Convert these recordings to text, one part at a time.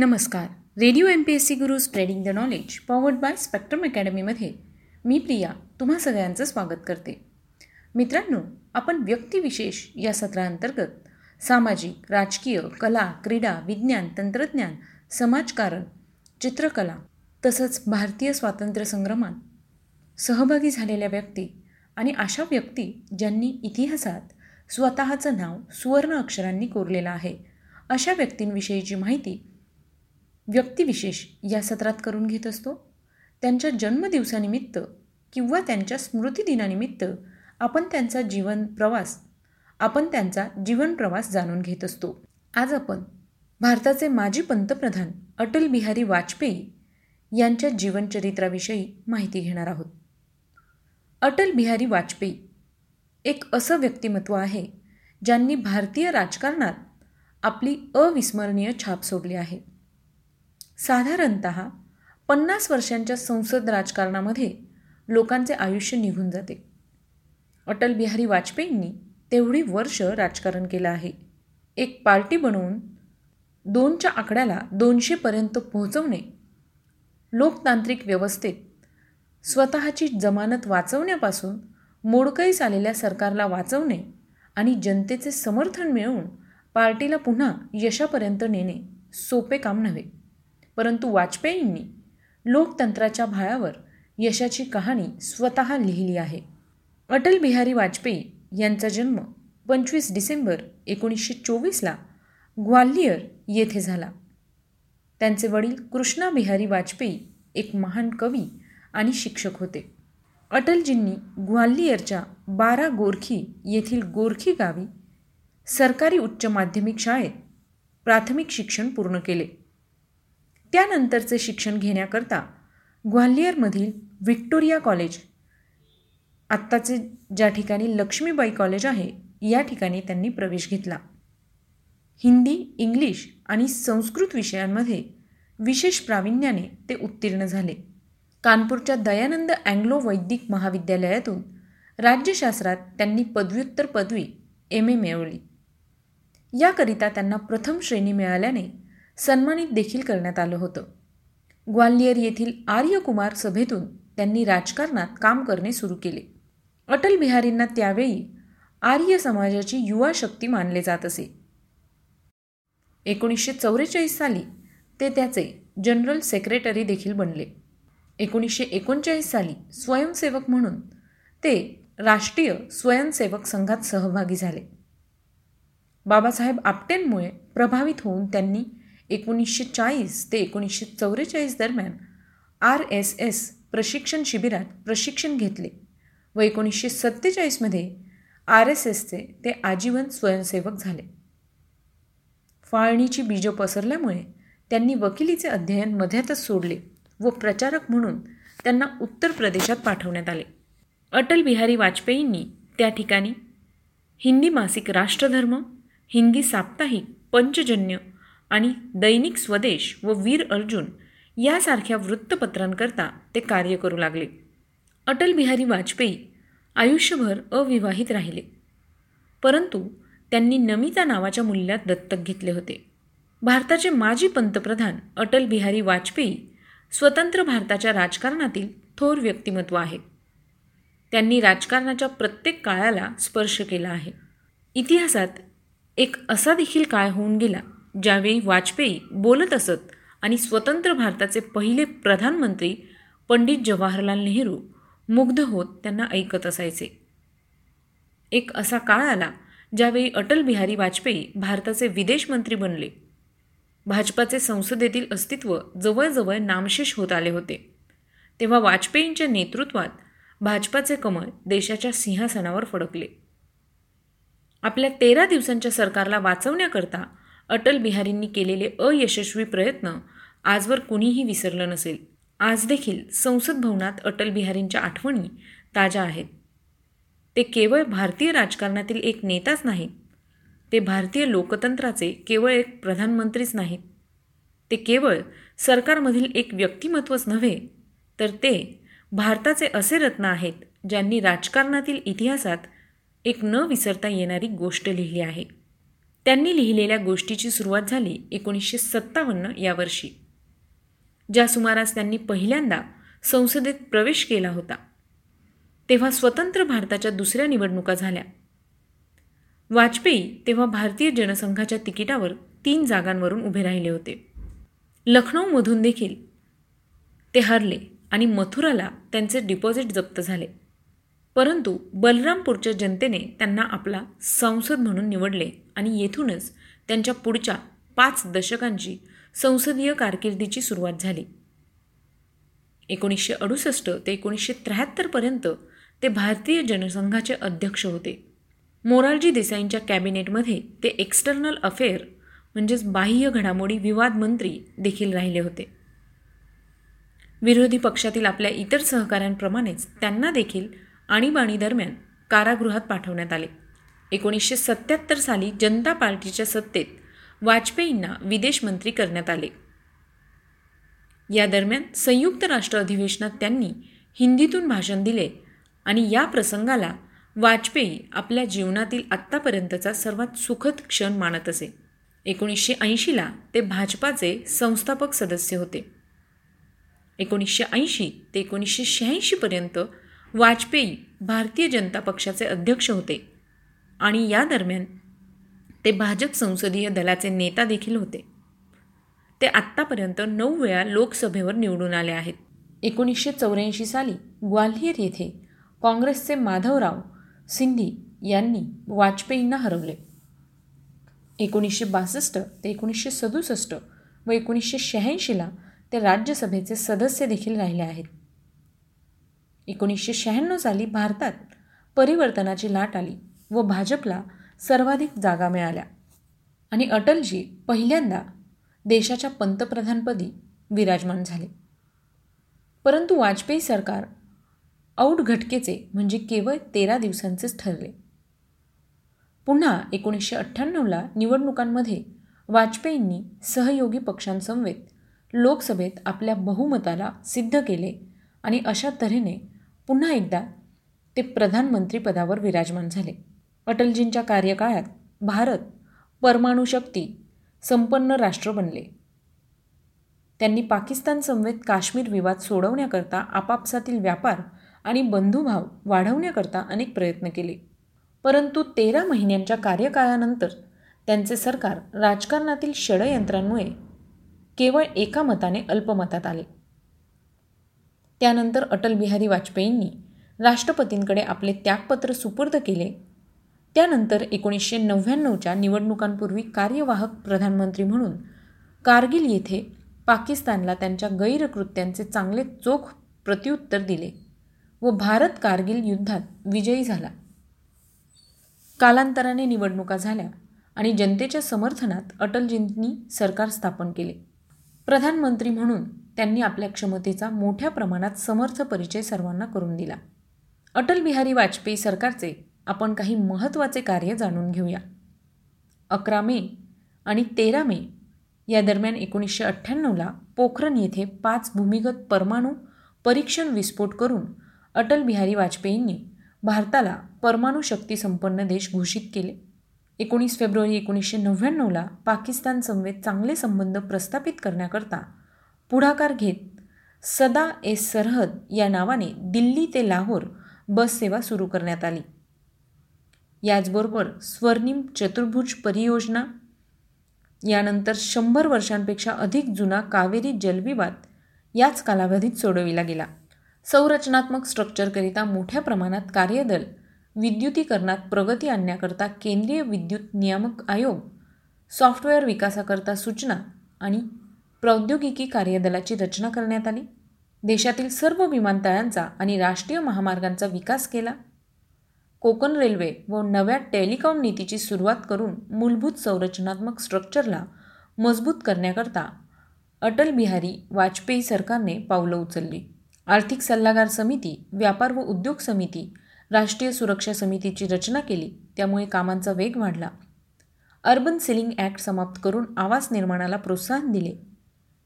नमस्कार. Radio M P S C Guru spreading the knowledge powered by spectrum अकॅडमीमध्ये मी प्रिया तुम्हा सगळ्यांचं स्वागत करते. मित्रांनो आपण व्यक्तिविशेष या सत्रांतर्गत सामाजिक राजकीय कला क्रीडा विज्ञान तंत्रज्ञान समाजकारण चित्रकला तसंच भारतीय स्वातंत्र्य संग्रामात सहभागी झालेल्या व्यक्ती आणि अशा व्यक्ती ज्यांनी इतिहासात स्वतःचं नाव सुवर्ण अक्षरांनी कोरलेलं आहे अशा व्यक्तींविषयीची माहिती व्यक्तिविशेष या सत्रात करून घेत असतो. त्यांच्या जन्मदिवसानिमित्त किंवा त्यांच्या स्मृतिदिनानिमित्त आपण त्यांचा जीवन प्रवास आपण त्यांचा जीवन प्रवास जाणून घेत असतो. आज आपण भारताचे माजी पंतप्रधान अटल बिहारी वाजपेयी यांच्या जीवनचरित्राविषयी माहिती घेणार आहोत. अटल बिहारी वाजपेयी एक असं व्यक्तिमत्व आहे ज्यांनी भारतीय राजकारणात आपली अविस्मरणीय छाप सोडली आहे. साधारणत पन्नास वर्षांच्या संसद राजकारणामध्ये लोकांचे आयुष्य निघून जाते. अटल बिहारी वाजपेयींनी तेवढी वर्ष राजकारण केलं आहे. एक पार्टी बनवून दोनच्या आकड्याला दोनशेपर्यंत पोहोचवणे लोकतांत्रिक व्यवस्थेत स्वतःची जमानत वाचवण्यापासून मोडकळीस आलेल्या सरकारला वाचवणे आणि जनतेचे समर्थन मिळवून पार्टीला पुन्हा यशापर्यंत नेणे सोपे काम नव्हे. परंतु वाजपेयींनी लोकतंत्राच्या भाळावर यशाची कहाणी स्वतः लिहिली आहे. अटल बिहारी वाजपेयी यांचा जन्म पंचवीस डिसेंबर एकोणीसशे चोवीसला ग्वाल्हेर येथे झाला. त्यांचे वडील कृष्णा बिहारी वाजपेयी एक महान कवी आणि शिक्षक होते. अटलजींनी ग्वाल्हेरच्या बारा गोरखी येथील गोरखी गावी सरकारी उच्च माध्यमिक शाळेत प्राथमिक शिक्षण पूर्ण केले. त्यानंतरचे शिक्षण घेण्याकरता ग्वाल्हेरमधील व्हिक्टोरिया कॉलेज आत्ताचे ज्या ठिकाणी लक्ष्मीबाई कॉलेज आहे या ठिकाणी त्यांनी प्रवेश घेतला. हिंदी इंग्लिश आणि संस्कृत विषयांमध्ये विशेष प्रावीण्याने ते उत्तीर्ण झाले. कानपूरच्या दयानंद अँग्लो वैदिक महाविद्यालयातून राज्यशास्त्रात त्यांनी पदव्युत्तर पदवी एम ए मिळवली. याकरिता त्यांना प्रथम श्रेणी मिळाल्याने सन्मानित देखील करण्यात आलं होतं. ग्वाल्हेर येथील आर्यकुमार सभेतून त्यांनी राजकारणात काम करणे सुरू केले. अटल बिहारींना त्यावेळी आर्य समाजाची युवा शक्ती मानले जात असे. एकोणीसशे चौवेचाळीस साली ते त्याचे जनरल सेक्रेटरी देखील बनले. एकोणीसशे एकोणचाळीस साली स्वयंसेवक म्हणून ते राष्ट्रीय स्वयंसेवक संघात सहभागी झाले. बाबासाहेब आपटेंमुळे प्रभावित होऊन त्यांनी एकोणीसशे चाळीस ते एकोणीसशे चौवेचाळीस दरम्यान आर एस एस प्रशिक्षण शिबिरात प्रशिक्षण घेतले व एकोणीसशे सत्तेचाळीसमध्ये आर एस एसचे ते आजीवन स्वयंसेवक झाले. फाळणीची बीजं पसरल्यामुळे त्यांनी वकिलीचे अध्ययन मध्यातच सोडले व प्रचारक म्हणून त्यांना उत्तर प्रदेशात पाठवण्यात आले. अटल बिहारी वाजपेयींनी त्या ठिकाणी हिंदी मासिक राष्ट्रधर्म हिंदी साप्ताहिक पंचजन्य आणि दैनिक स्वदेश व वीर अर्जुन यासारख्या वृत्तपत्रांकरता ते कार्य करू लागले. अटल बिहारी वाजपेयी आयुष्यभर अविवाहित राहिले. परंतु त्यांनी नमिता नावाच्या मुलीला दत्तक घेतले होते. भारताचे माजी पंतप्रधान अटल बिहारी वाजपेयी स्वतंत्र भारताच्या राजकारणातील थोर व्यक्तिमत्व आहे. त्यांनी राजकारणाच्या प्रत्येक काळाला स्पर्श केला आहे. इतिहासात एक असा देखील काळ होऊन गेला ज्यावेळी वाजपेयी बोलत असत आणि स्वतंत्र भारताचे पहिले प्रधानमंत्री पंडित जवाहरलाल नेहरू मुग्ध होत त्यांना ऐकत असायचे. एक असा काळ आला ज्यावेळी अटल बिहारी वाजपेयी भारताचे विदेश मंत्री बनले. भाजपाचे संसदेतील अस्तित्व जवळजवळ नामशेष होत आले होते. तेव्हा वाजपेयींच्या नेतृत्वात भाजपाचे कमळ देशाच्या सिंहासनावर फडकले. आपल्या तेरा दिवसांच्या सरकारला वाचवण्याकरता अटल बिहारींनी केलेले अयशस्वी प्रयत्न आजवर कुणीही विसरलं नसेल. आज देखील संसद भवनात अटल बिहारींच्या आठवणी ताज्या आहेत. ते केवळ भारतीय राजकारणातील एक नेताच नाहीत. ते भारतीय लोकतंत्राचे केवळ एक प्रधानमंत्रीच नाहीत. ते केवळ सरकारमधील एक व्यक्तिमत्वच नव्हे तर ते भारताचे असे रत्न आहेत ज्यांनी राजकारणातील इतिहासात एक न विसरता येणारी गोष्ट लिहिली आहे. त्यांनी लिहिलेल्या गोष्टीची सुरुवात झाली एकोणीसशे सत्तावन्न या वर्षी ज्या सुमारास त्यांनी पहिल्यांदा संसदेत प्रवेश केला होता. तेव्हा स्वतंत्र भारताच्या दुसऱ्या निवडणुका झाल्या. वाजपेयी तेव्हा भारतीय जनसंघाच्या तिकिटावर तीन जागांवरून उभे राहिले होते. लखनौमधून देखील ते हरले आणि मथुराला त्यांचे डिपॉझिट जप्त झाले. परंतु बलरामपूरच्या जनतेने त्यांना आपला संसद म्हणून निवडले आणि येथूनच त्यांच्या पुढच्या पाच दशकांची संसदीय कारकिर्दीची सुरुवात झाली. एकोणीसशे अडुसष्ट ते एकोणीसशे त्र्याहत्तरपर्यंत ते भारतीय जनसंघाचे अध्यक्ष होते. मोरारजी देसाईंच्या कॅबिनेटमध्ये ते एक्स्टर्नल अफेअर म्हणजेच बाह्य घडामोडी विवाद मंत्री देखील राहिले होते. विरोधी पक्षातील आपल्या इतर सहकाऱ्यांप्रमाणेच त्यांना देखील आणीबाणी दरम्यान कारागृहात पाठवण्यात आले. एकोणीसशे सत्याहत्तर साली जनता पार्टीच्या सत्तेत वाजपेयींना विदेश मंत्री करण्यात आले. या दरम्यान संयुक्त राष्ट्र अधिवेशनात त्यांनी हिंदीतून भाषण दिले आणि या प्रसंगाला वाजपेयी आपल्या जीवनातील आत्तापर्यंतचा सर्वात सुखद क्षण मानत असे. एकोणीसशे ऐंशीला ते भाजपाचे संस्थापक सदस्य होते. एकोणीसशे ऐंशी ते एकोणीसशे शहाऐंशीपर्यंत वाजपेयी भारतीय जनता पक्षाचे अध्यक्ष होते. आणि या दरम्यान ते भाजप संसदीय दलाचे नेता देखील होते. ते आत्तापर्यंत नऊ वेळा लोकसभेवर निवडून आले आहेत. एकोणीसशे चौऱ्याऐंशी साली ग्वाल्हेर येथे काँग्रेसचे माधवराव सिंधी यांनी वाजपेयींना हरवले. एकोणीसशे बासष्ट ते एकोणीसशे सदुसष्ट व एकोणीसशे शहाऐंशीला ते राज्यसभेचे सदस्य देखील राहिले आहेत. एकोणीसशे शहाण्णव साली भारतात परिवर्तनाची लाट आली व भाजपला सर्वाधिक जागा मिळाल्या. आणि अटलजी पहिल्यांदा देशाच्या पंतप्रधानपदी विराजमान झाले. परंतु वाजपेयी सरकार औट घटकेचे म्हणजे केवळ तेरा दिवसांचेच ठरले. पुन्हा एकोणीसशे अठ्ठ्याण्णवला निवडणुकांमध्ये वाजपेयींनी सहयोगी पक्षांसमवेत लोकसभेत आपल्या बहुमताला सिद्ध केले आणि अशा तऱ्हेने पुन्हा एकदा ते प्रधानमंत्रीपदावर विराजमान झाले. अटलजींच्या कार्यकाळात भारत परमाणू शक्ती संपन्न राष्ट्र बनले. त्यांनी पाकिस्तान समवेत काश्मीर विवाद सोडवण्याकरता आपापसातील व्यापार आणि बंधुभाव वाढवण्याकरता अनेक प्रयत्न केले. परंतु तेरा महिन्यांच्या कार्यकाळानंतर त्यांचे सरकार राजकारणातील षडयंत्रांमुळे केवळ एका मताने अल्पमतात आले. त्यानंतर अटल बिहारी वाजपेयींनी राष्ट्रपतींकडे आपले त्यागपत्र सुपूर्द केले. त्यानंतर एकोणीसशे नव्याण्णवच्या निवडणुकांपूर्वी कार्यवाहक प्रधानमंत्री म्हणून कारगिल येथे पाकिस्तानला त्यांच्या गैरकृत्यांचे चांगले चोख प्रत्युत्तर दिले व भारत कारगिल युद्धात विजयी झाला. कालांतराने निवडणुका झाल्या आणि जनतेच्या समर्थनात अटलजींनी सरकार स्थापन केले. प्रधानमंत्री म्हणून त्यांनी आपल्या क्षमतेचा मोठ्या प्रमाणात समर्थ परिचय सर्वांना करून दिला. अटल बिहारी वाजपेयी सरकारचे आपण काही महत्त्वाचे कार्य जाणून घेऊया. अकरा मे आणि तेरा मे या दरम्यान एकोणीसशे अठ्ठ्याण्णवला पोखरण येथे पाच भूमिगत परमाणू परीक्षण विस्फोट करून अटल बिहारी वाजपेयींनी भारताला परमाणू शक्ती संपन्न देश घोषित केले. एकोणीस फेब्रुवारी एकोणीसशे नव्याण्णवला पाकिस्तान समवेत चांगले संबंध प्रस्थापित करण्याकरता पुढाकार घेत सदा ए सरहद या नावाने दिल्ली ते लाहोर बससेवा सुरू करण्यात आली. याचबरोबर स्वर्णिम चतुर्भुज परियोजना यानंतर शंभर वर्षांपेक्षा अधिक जुना कावेरी जलविवाद याच कालावधीत सोडविला गेला. संरचनात्मक स्ट्रक्चरकरिता मोठ्या प्रमाणात कार्यदल विद्युतीकरणात प्रगती आणण्याकरता केंद्रीय विद्युत नियामक आयोग सॉफ्टवेअर विकासाकरता सूचना आणि प्रौद्योगिकी कार्यदलाची रचना करण्यात आली. देशातील सर्व विमानतळांचा आणि राष्ट्रीय महामार्गांचा विकास केला. कोकण रेल्वे व नव्या टेलिकॉम नीतीची सुरुवात करून मूलभूत संरचनात्मक स्ट्रक्चरला मजबूत करण्याकरता अटल बिहारी वाजपेयी सरकारने पावलं उचलली. आर्थिक सल्लागार समिती व्यापार व उद्योग समिती राष्ट्रीय सुरक्षा समितीची रचना केली त्यामुळे कामांचा वेग वाढला. अर्बन सेलिंग ॲक्ट समाप्त करून आवास निर्माणाला प्रोत्साहन दिले.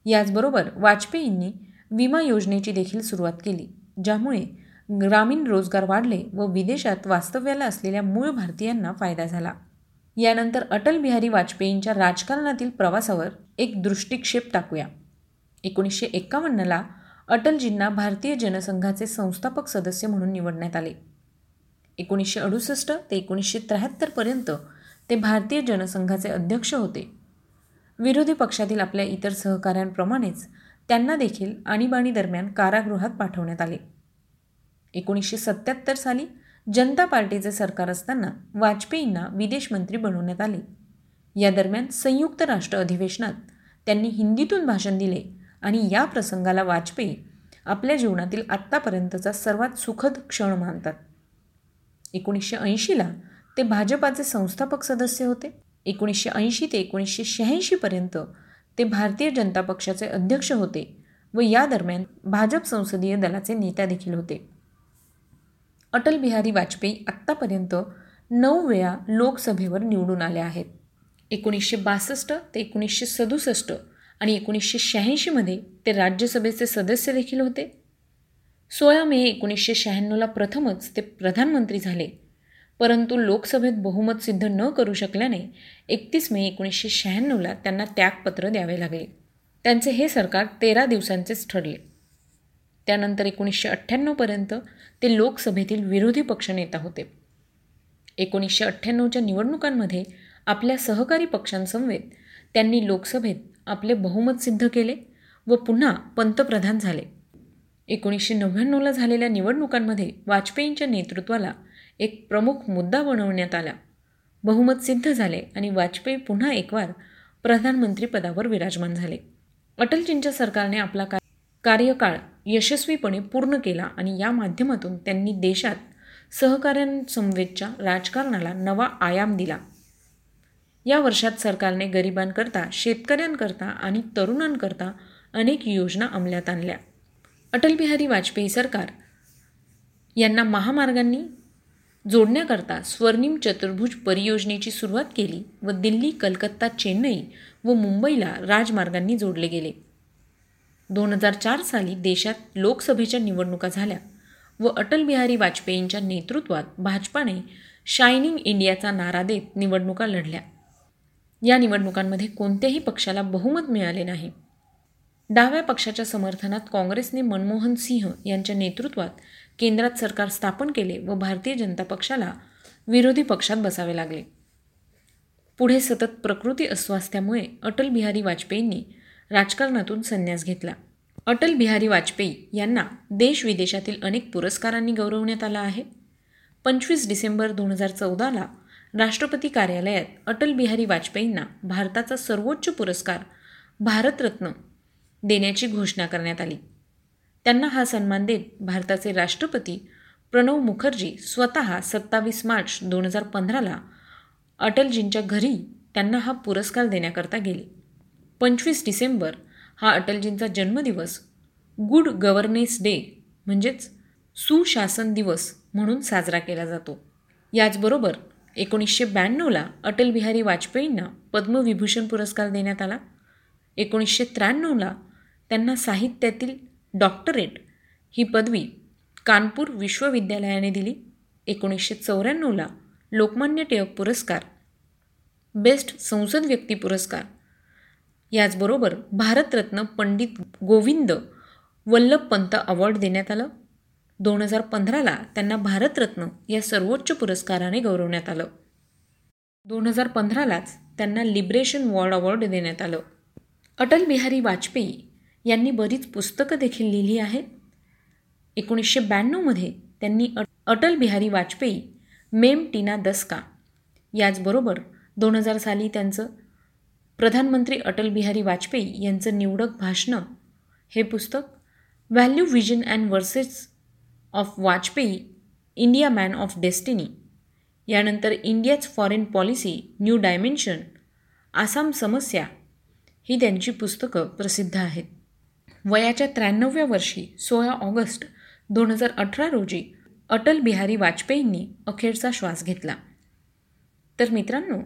याचबरोबर वाजपेयींनी विमा योजनेची देखील सुरुवात केली ज्यामुळे ग्रामीण रोजगार वाढले व विदेशात वास्तव्याला असलेल्या मूळ भारतीयांना फायदा झाला. यानंतर अटल बिहारी वाजपेयींच्या राजकारणातील प्रवासावर एक दृष्टिक्षेप टाकूया. एकोणीसशे एक्कावन्नला अटलजींना भारतीय जनसंघाचे संस्थापक सदस्य म्हणून निवडण्यात आले. एकोणीसशे अडुसष्ट ते एकोणीसशे त्र्याहत्तरपर्यंत ते भारतीय जनसंघाचे अध्यक्ष होते. विरोधी पक्षातील आपल्या इतर सहकाऱ्यांप्रमाणेच त्यांना देखील आणीबाणी दरम्यान कारागृहात पाठवण्यात आले. एकोणीसशे सत्याहत्तर साली जनता पार्टीचे सरकार असताना वाजपेयींना विदेश मंत्री बनवण्यात आले. या दरम्यान संयुक्त राष्ट्र अधिवेशनात त्यांनी हिंदीतून भाषण दिले आणि या प्रसंगाला वाजपेयी आपल्या जीवनातील आत्तापर्यंतचा सर्वात सुखद क्षण मानतात. एकोणीसशे ऐंशीला ते भाजपाचे संस्थापक सदस्य होते. एकोणीसशे ऐंशी ते एकोणीसशे शहाऐंशीपर्यंत ते भारतीय जनता पक्षाचे अध्यक्ष होते व या दरम्यान भाजप संसदीय दलाचे नेता देखील होते. अटल बिहारी वाजपेयी आत्तापर्यंत नऊ वेळा लोकसभेवर निवडून आले आहेत. एकोणीसशे बासष्ट ते एकोणीसशे सदुसष्ट आणि एकोणीसशे शहाऐंशीमध्ये ते राज्यसभेचे सदस्य देखील होते. सोळा मे एकोणीसशे शहाण्णवला प्रथमच ते प्रधानमंत्री झाले. परंतु लोकसभेत बहुमत सिद्ध न करू शकल्याने एकतीस मे एकोणीसशे शहाण्णवला त्यांना त्यागपत्र द्यावे लागले. त्यांचे हे सरकार तेरा दिवसांचेच ठरले. त्यानंतर एकोणीसशे अठ्ठ्याण्णवपर्यंत ते लोकसभेतील विरोधी पक्षनेता होते. एकोणीसशे अठ्ठ्याण्णवच्या निवडणुकांमध्ये आपल्या सहकारी पक्षांसमवेत त्यांनी लोकसभेत आपले बहुमत सिद्ध केले व पुन्हा पंतप्रधान झाले. एकोणीसशे नव्याण्णवला झालेल्या निवडणुकांमध्ये वाजपेयींच्या नेतृत्वाला एक प्रमुख मुद्दा बनवण्यात आला. बहुमत सिद्ध झाले आणि वाजपेयी पुन्हा एकवार प्रधानमंत्रीपदावर विराजमान झाले. अटलजींच्या सरकारने आपला का कार्यकाळ यशस्वीपणे पूर्ण केला आणि या माध्यमातून त्यांनी देशात सहकार्यांसमवेतच्या राजकारणाला नवा आयाम दिला. या वर्षात सरकारने गरिबांकरता शेतकऱ्यांकरता आणि तरुणांकरता अनेक योजना अंमलात आणल्या. अटलबिहारी वाजपेयी सरकार यांना महामार्गांनी जोडण्याकरता स्वर्णिम चतुर्भुज परियोजनेची सुरुवात केली व दिल्ली कलकत्ता चेन्नई व मुंबईला राजमार्गांनी जोडले गेले. दोन हजार चार साली देशात लोकसभेच्या निवडणुका झाल्या व अटल बिहारी वाजपेयींच्या नेतृत्वात भाजपाने शायनिंग इंडियाचा नारा देत निवडणुका लढल्या. या निवडणुकांमध्ये कोणत्याही पक्षाला बहुमत मिळाले नाही. डाव्या पक्षाच्या समर्थनात काँग्रेसने मनमोहन सिंह यांच्या नेतृत्वात केंद्रात सरकार स्थापन केले व भारतीय जनता पक्षाला विरोधी पक्षात बसावे लागले. पुढे सतत प्रकृती अस्वास्थ्यामुळे अटल बिहारी वाजपेयींनी राजकारणातून संन्यास घेतला. अटल बिहारी वाजपेयी यांना देश विदेशातील अनेक पुरस्कारांनी गौरवण्यात आला आहे. पंचवीस डिसेंबर दोन हजार चौदाला राष्ट्रपती कार्यालयात अटल बिहारी वाजपेयींना भारताचा सर्वोच्च पुरस्कार भारतरत्न देण्याची घोषणा करण्यात आली. त्यांना हा सन्मान देत भारताचे राष्ट्रपती प्रणव मुखर्जी स्वतः सत्तावीस मार्च दोन हजार पंधराला अटलजींच्या घरी त्यांना हा पुरस्कार देण्याकरता गेले. पंचवीस डिसेंबर हा अटलजींचा जन्मदिवस गुड गव्हर्नेन्स डे म्हणजेच सुशासन दिवस म्हणून साजरा केला जातो. याचबरोबर एकोणीसशे ब्याण्णवला अटल बिहारी वाजपेयींना पद्मविभूषण पुरस्कार देण्यात आला. एकोणीसशे त्र्याण्णवला त्यांना साहित्यातील डॉक्टरेट ही पदवी कानपूर विश्वविद्यालयाने दिली. एकोणीसशे चौऱ्याण्णवला लोकमान्य टिळक पुरस्कार बेस्ट संसद व्यक्ती पुरस्कार. याचबरोबर भारतरत्न पंडित गोविंद वल्लभपंत अवॉर्ड देण्यात आलं. दोन हजार पंधराला त्यांना भारतरत्न या सर्वोच्च पुरस्काराने गौरवण्यात आलं. दोन हजार पंधरालाच त्यांना लिबरेशन वॉर्ड अवॉर्ड देण्यात आलं. अटल बिहारी वाजपेयी यांनी बरीच पुस्तकं देखील लिहिली आहेत. एकोणीसशे ब्याण्णवमध्ये त्यांनी अटल बिहारी वाजपेयी मेम टीना दसका याचबरोबर दोन हजार साली त्यांचं प्रधानमंत्री अटल बिहारी वाजपेयी यांचं निवडक भाषणं हे पुस्तक value vision and verses of Vajpayee India man of destiny यानंतर इंडियाच foreign policy new dimension Assam समस्या ही त्यांची पुस्तकं प्रसिद्ध आहेत. वयाच्या त्र्याण्णव्या वर्षी सोळा ऑगस्ट दोन हजार अठरा रोजी अटल बिहारी वाजपेयींनी अखेरचा श्वास घेतला. तर मित्रांनो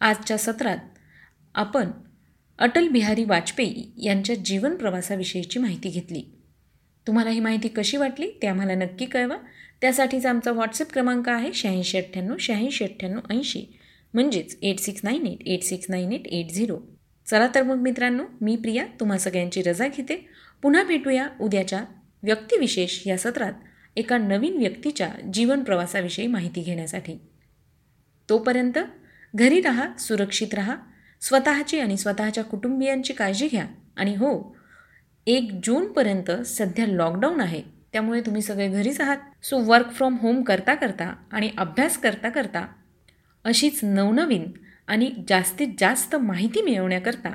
आजच्या सत्रात आपण अटल बिहारी वाजपेयी यांच्या जीवन प्रवासाविषयीची माहिती घेतली. तुम्हाला ही माहिती कशी वाटली ते आम्हाला नक्की कळवा. त्यासाठीचा आमचा व्हॉट्सअप क्रमांक आहे शहाऐंशी अठ्ठ्याण्णव शहाऐंशी अठ्ठ्याण्णव ऐंशी. म्हणजेच eight six nine eight eight six nine eight eight zero. चला तर मग मित्रांनो मी प्रिया तुम्हा सगळ्यांची रजा घेते. पुन्हा भेटूया उद्याच्या व्यक्तिविशेष या सत्रात एका नवीन व्यक्तीच्या जीवन प्रवासाविषयी माहिती घेण्यासाठी. तोपर्यंत घरी राहा सुरक्षित राहा स्वतःची आणि स्वतःच्या कुटुंबियांची काळजी घ्या आणि हो एक जूनपर्यंत सध्या लॉकडाऊन आहे त्यामुळे तुम्ही सगळे घरीच आहात. सो वर्क फ्रॉम होम करता करता आणि अभ्यास करता करता अशीच नवनवीन आणि जास्तीत जास्त माहिती मिळवण्याकरता